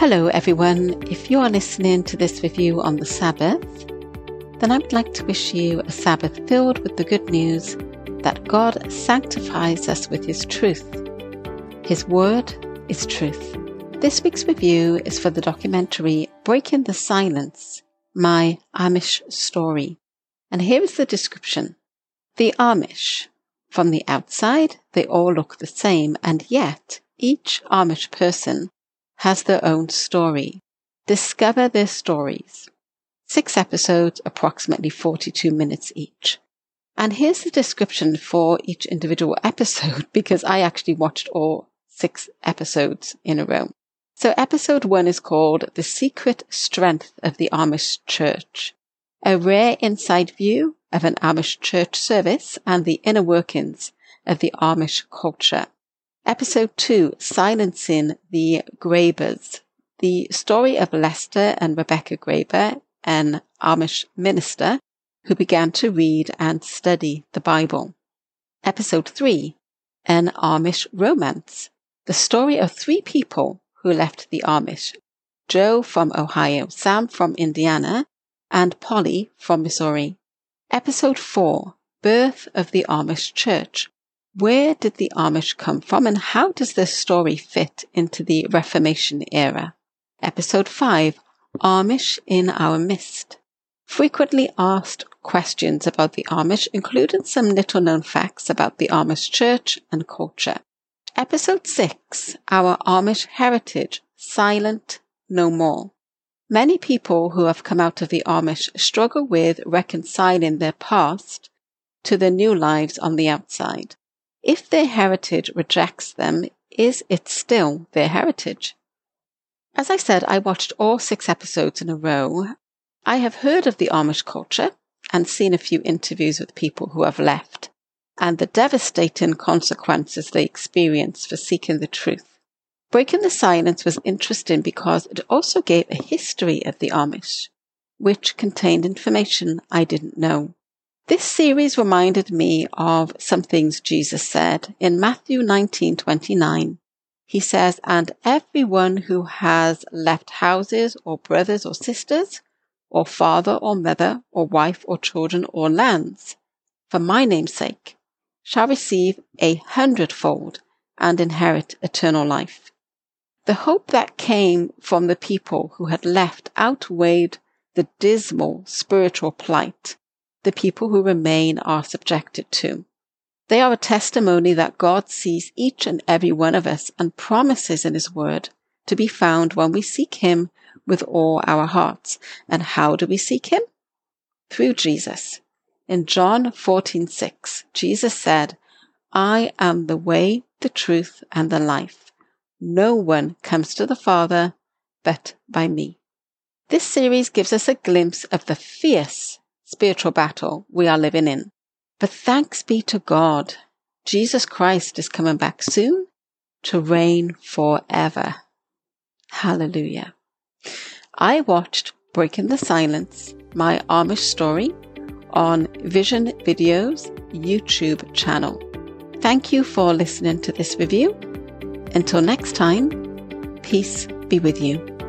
Hello, everyone. If you are listening to this review on the Sabbath, then I would like to wish you a Sabbath filled with the good news that God sanctifies us with His truth. His Word is truth. This week's review is for the documentary Breaking the Silence My Amish Story. And here is the description The Amish. From the outside, they all look the same, and yet each Amish person has their own story. Discover their stories. Six episodes, approximately 42 minutes each. And here's the description for each individual episode because I actually watched all six episodes in a row. So episode one is called The Secret Strength of the Amish Church. A rare inside view of an Amish church service and the inner workings of the Amish culture. Episode 2 Silencing the Grabers. The story of Lester and Rebecca Graber, an Amish minister who began to read and study the Bible. Episode 3 An Amish Romance. The story of three people who left the Amish Joe from Ohio, Sam from Indiana, and Polly from Missouri. Episode 4 Birth of the Amish Church. Where did the Amish come from and how does this story fit into the Reformation era? Episode 5 Amish in Our Midst. Frequently asked questions about the Amish, including some little known facts about the Amish church and culture. Episode 6 Our Amish Heritage Silent No More. Many people who have come out of the Amish struggle with reconciling their past to their new lives on the outside. If their heritage rejects them, is it still their heritage? As I said, I watched all six episodes in a row. I have heard of the Amish culture and seen a few interviews with people who have left and the devastating consequences they experience for seeking the truth. Breaking the Silence was interesting because it also gave a history of the Amish, which contained information I didn't know. This series reminded me of some things Jesus said in Matthew 19:29. He says, "And everyone who has left houses or brothers or sisters or father or mother or wife or children or lands for my name's sake shall receive a hundredfold and inherit eternal life." The hope that came from the people who had left outweighed the dismal spiritual plight the people who remain are subjected to. They are a testimony that God sees each and every one of us and promises in His Word to be found when we seek Him with all our hearts. And how do we seek Him? Through Jesus. In John 14:6, Jesus said, I am the way, the truth, and the life. No one comes to the Father but by me. This series gives us a glimpse of the fierce spiritual battle we are living in. But thanks be to God, Jesus Christ is coming back soon to reign forever. Hallelujah. I watched Breaking the Silence, my Amish story, on Vision Videos YouTube channel. Thank you for listening to this review. Until next time, peace be with you.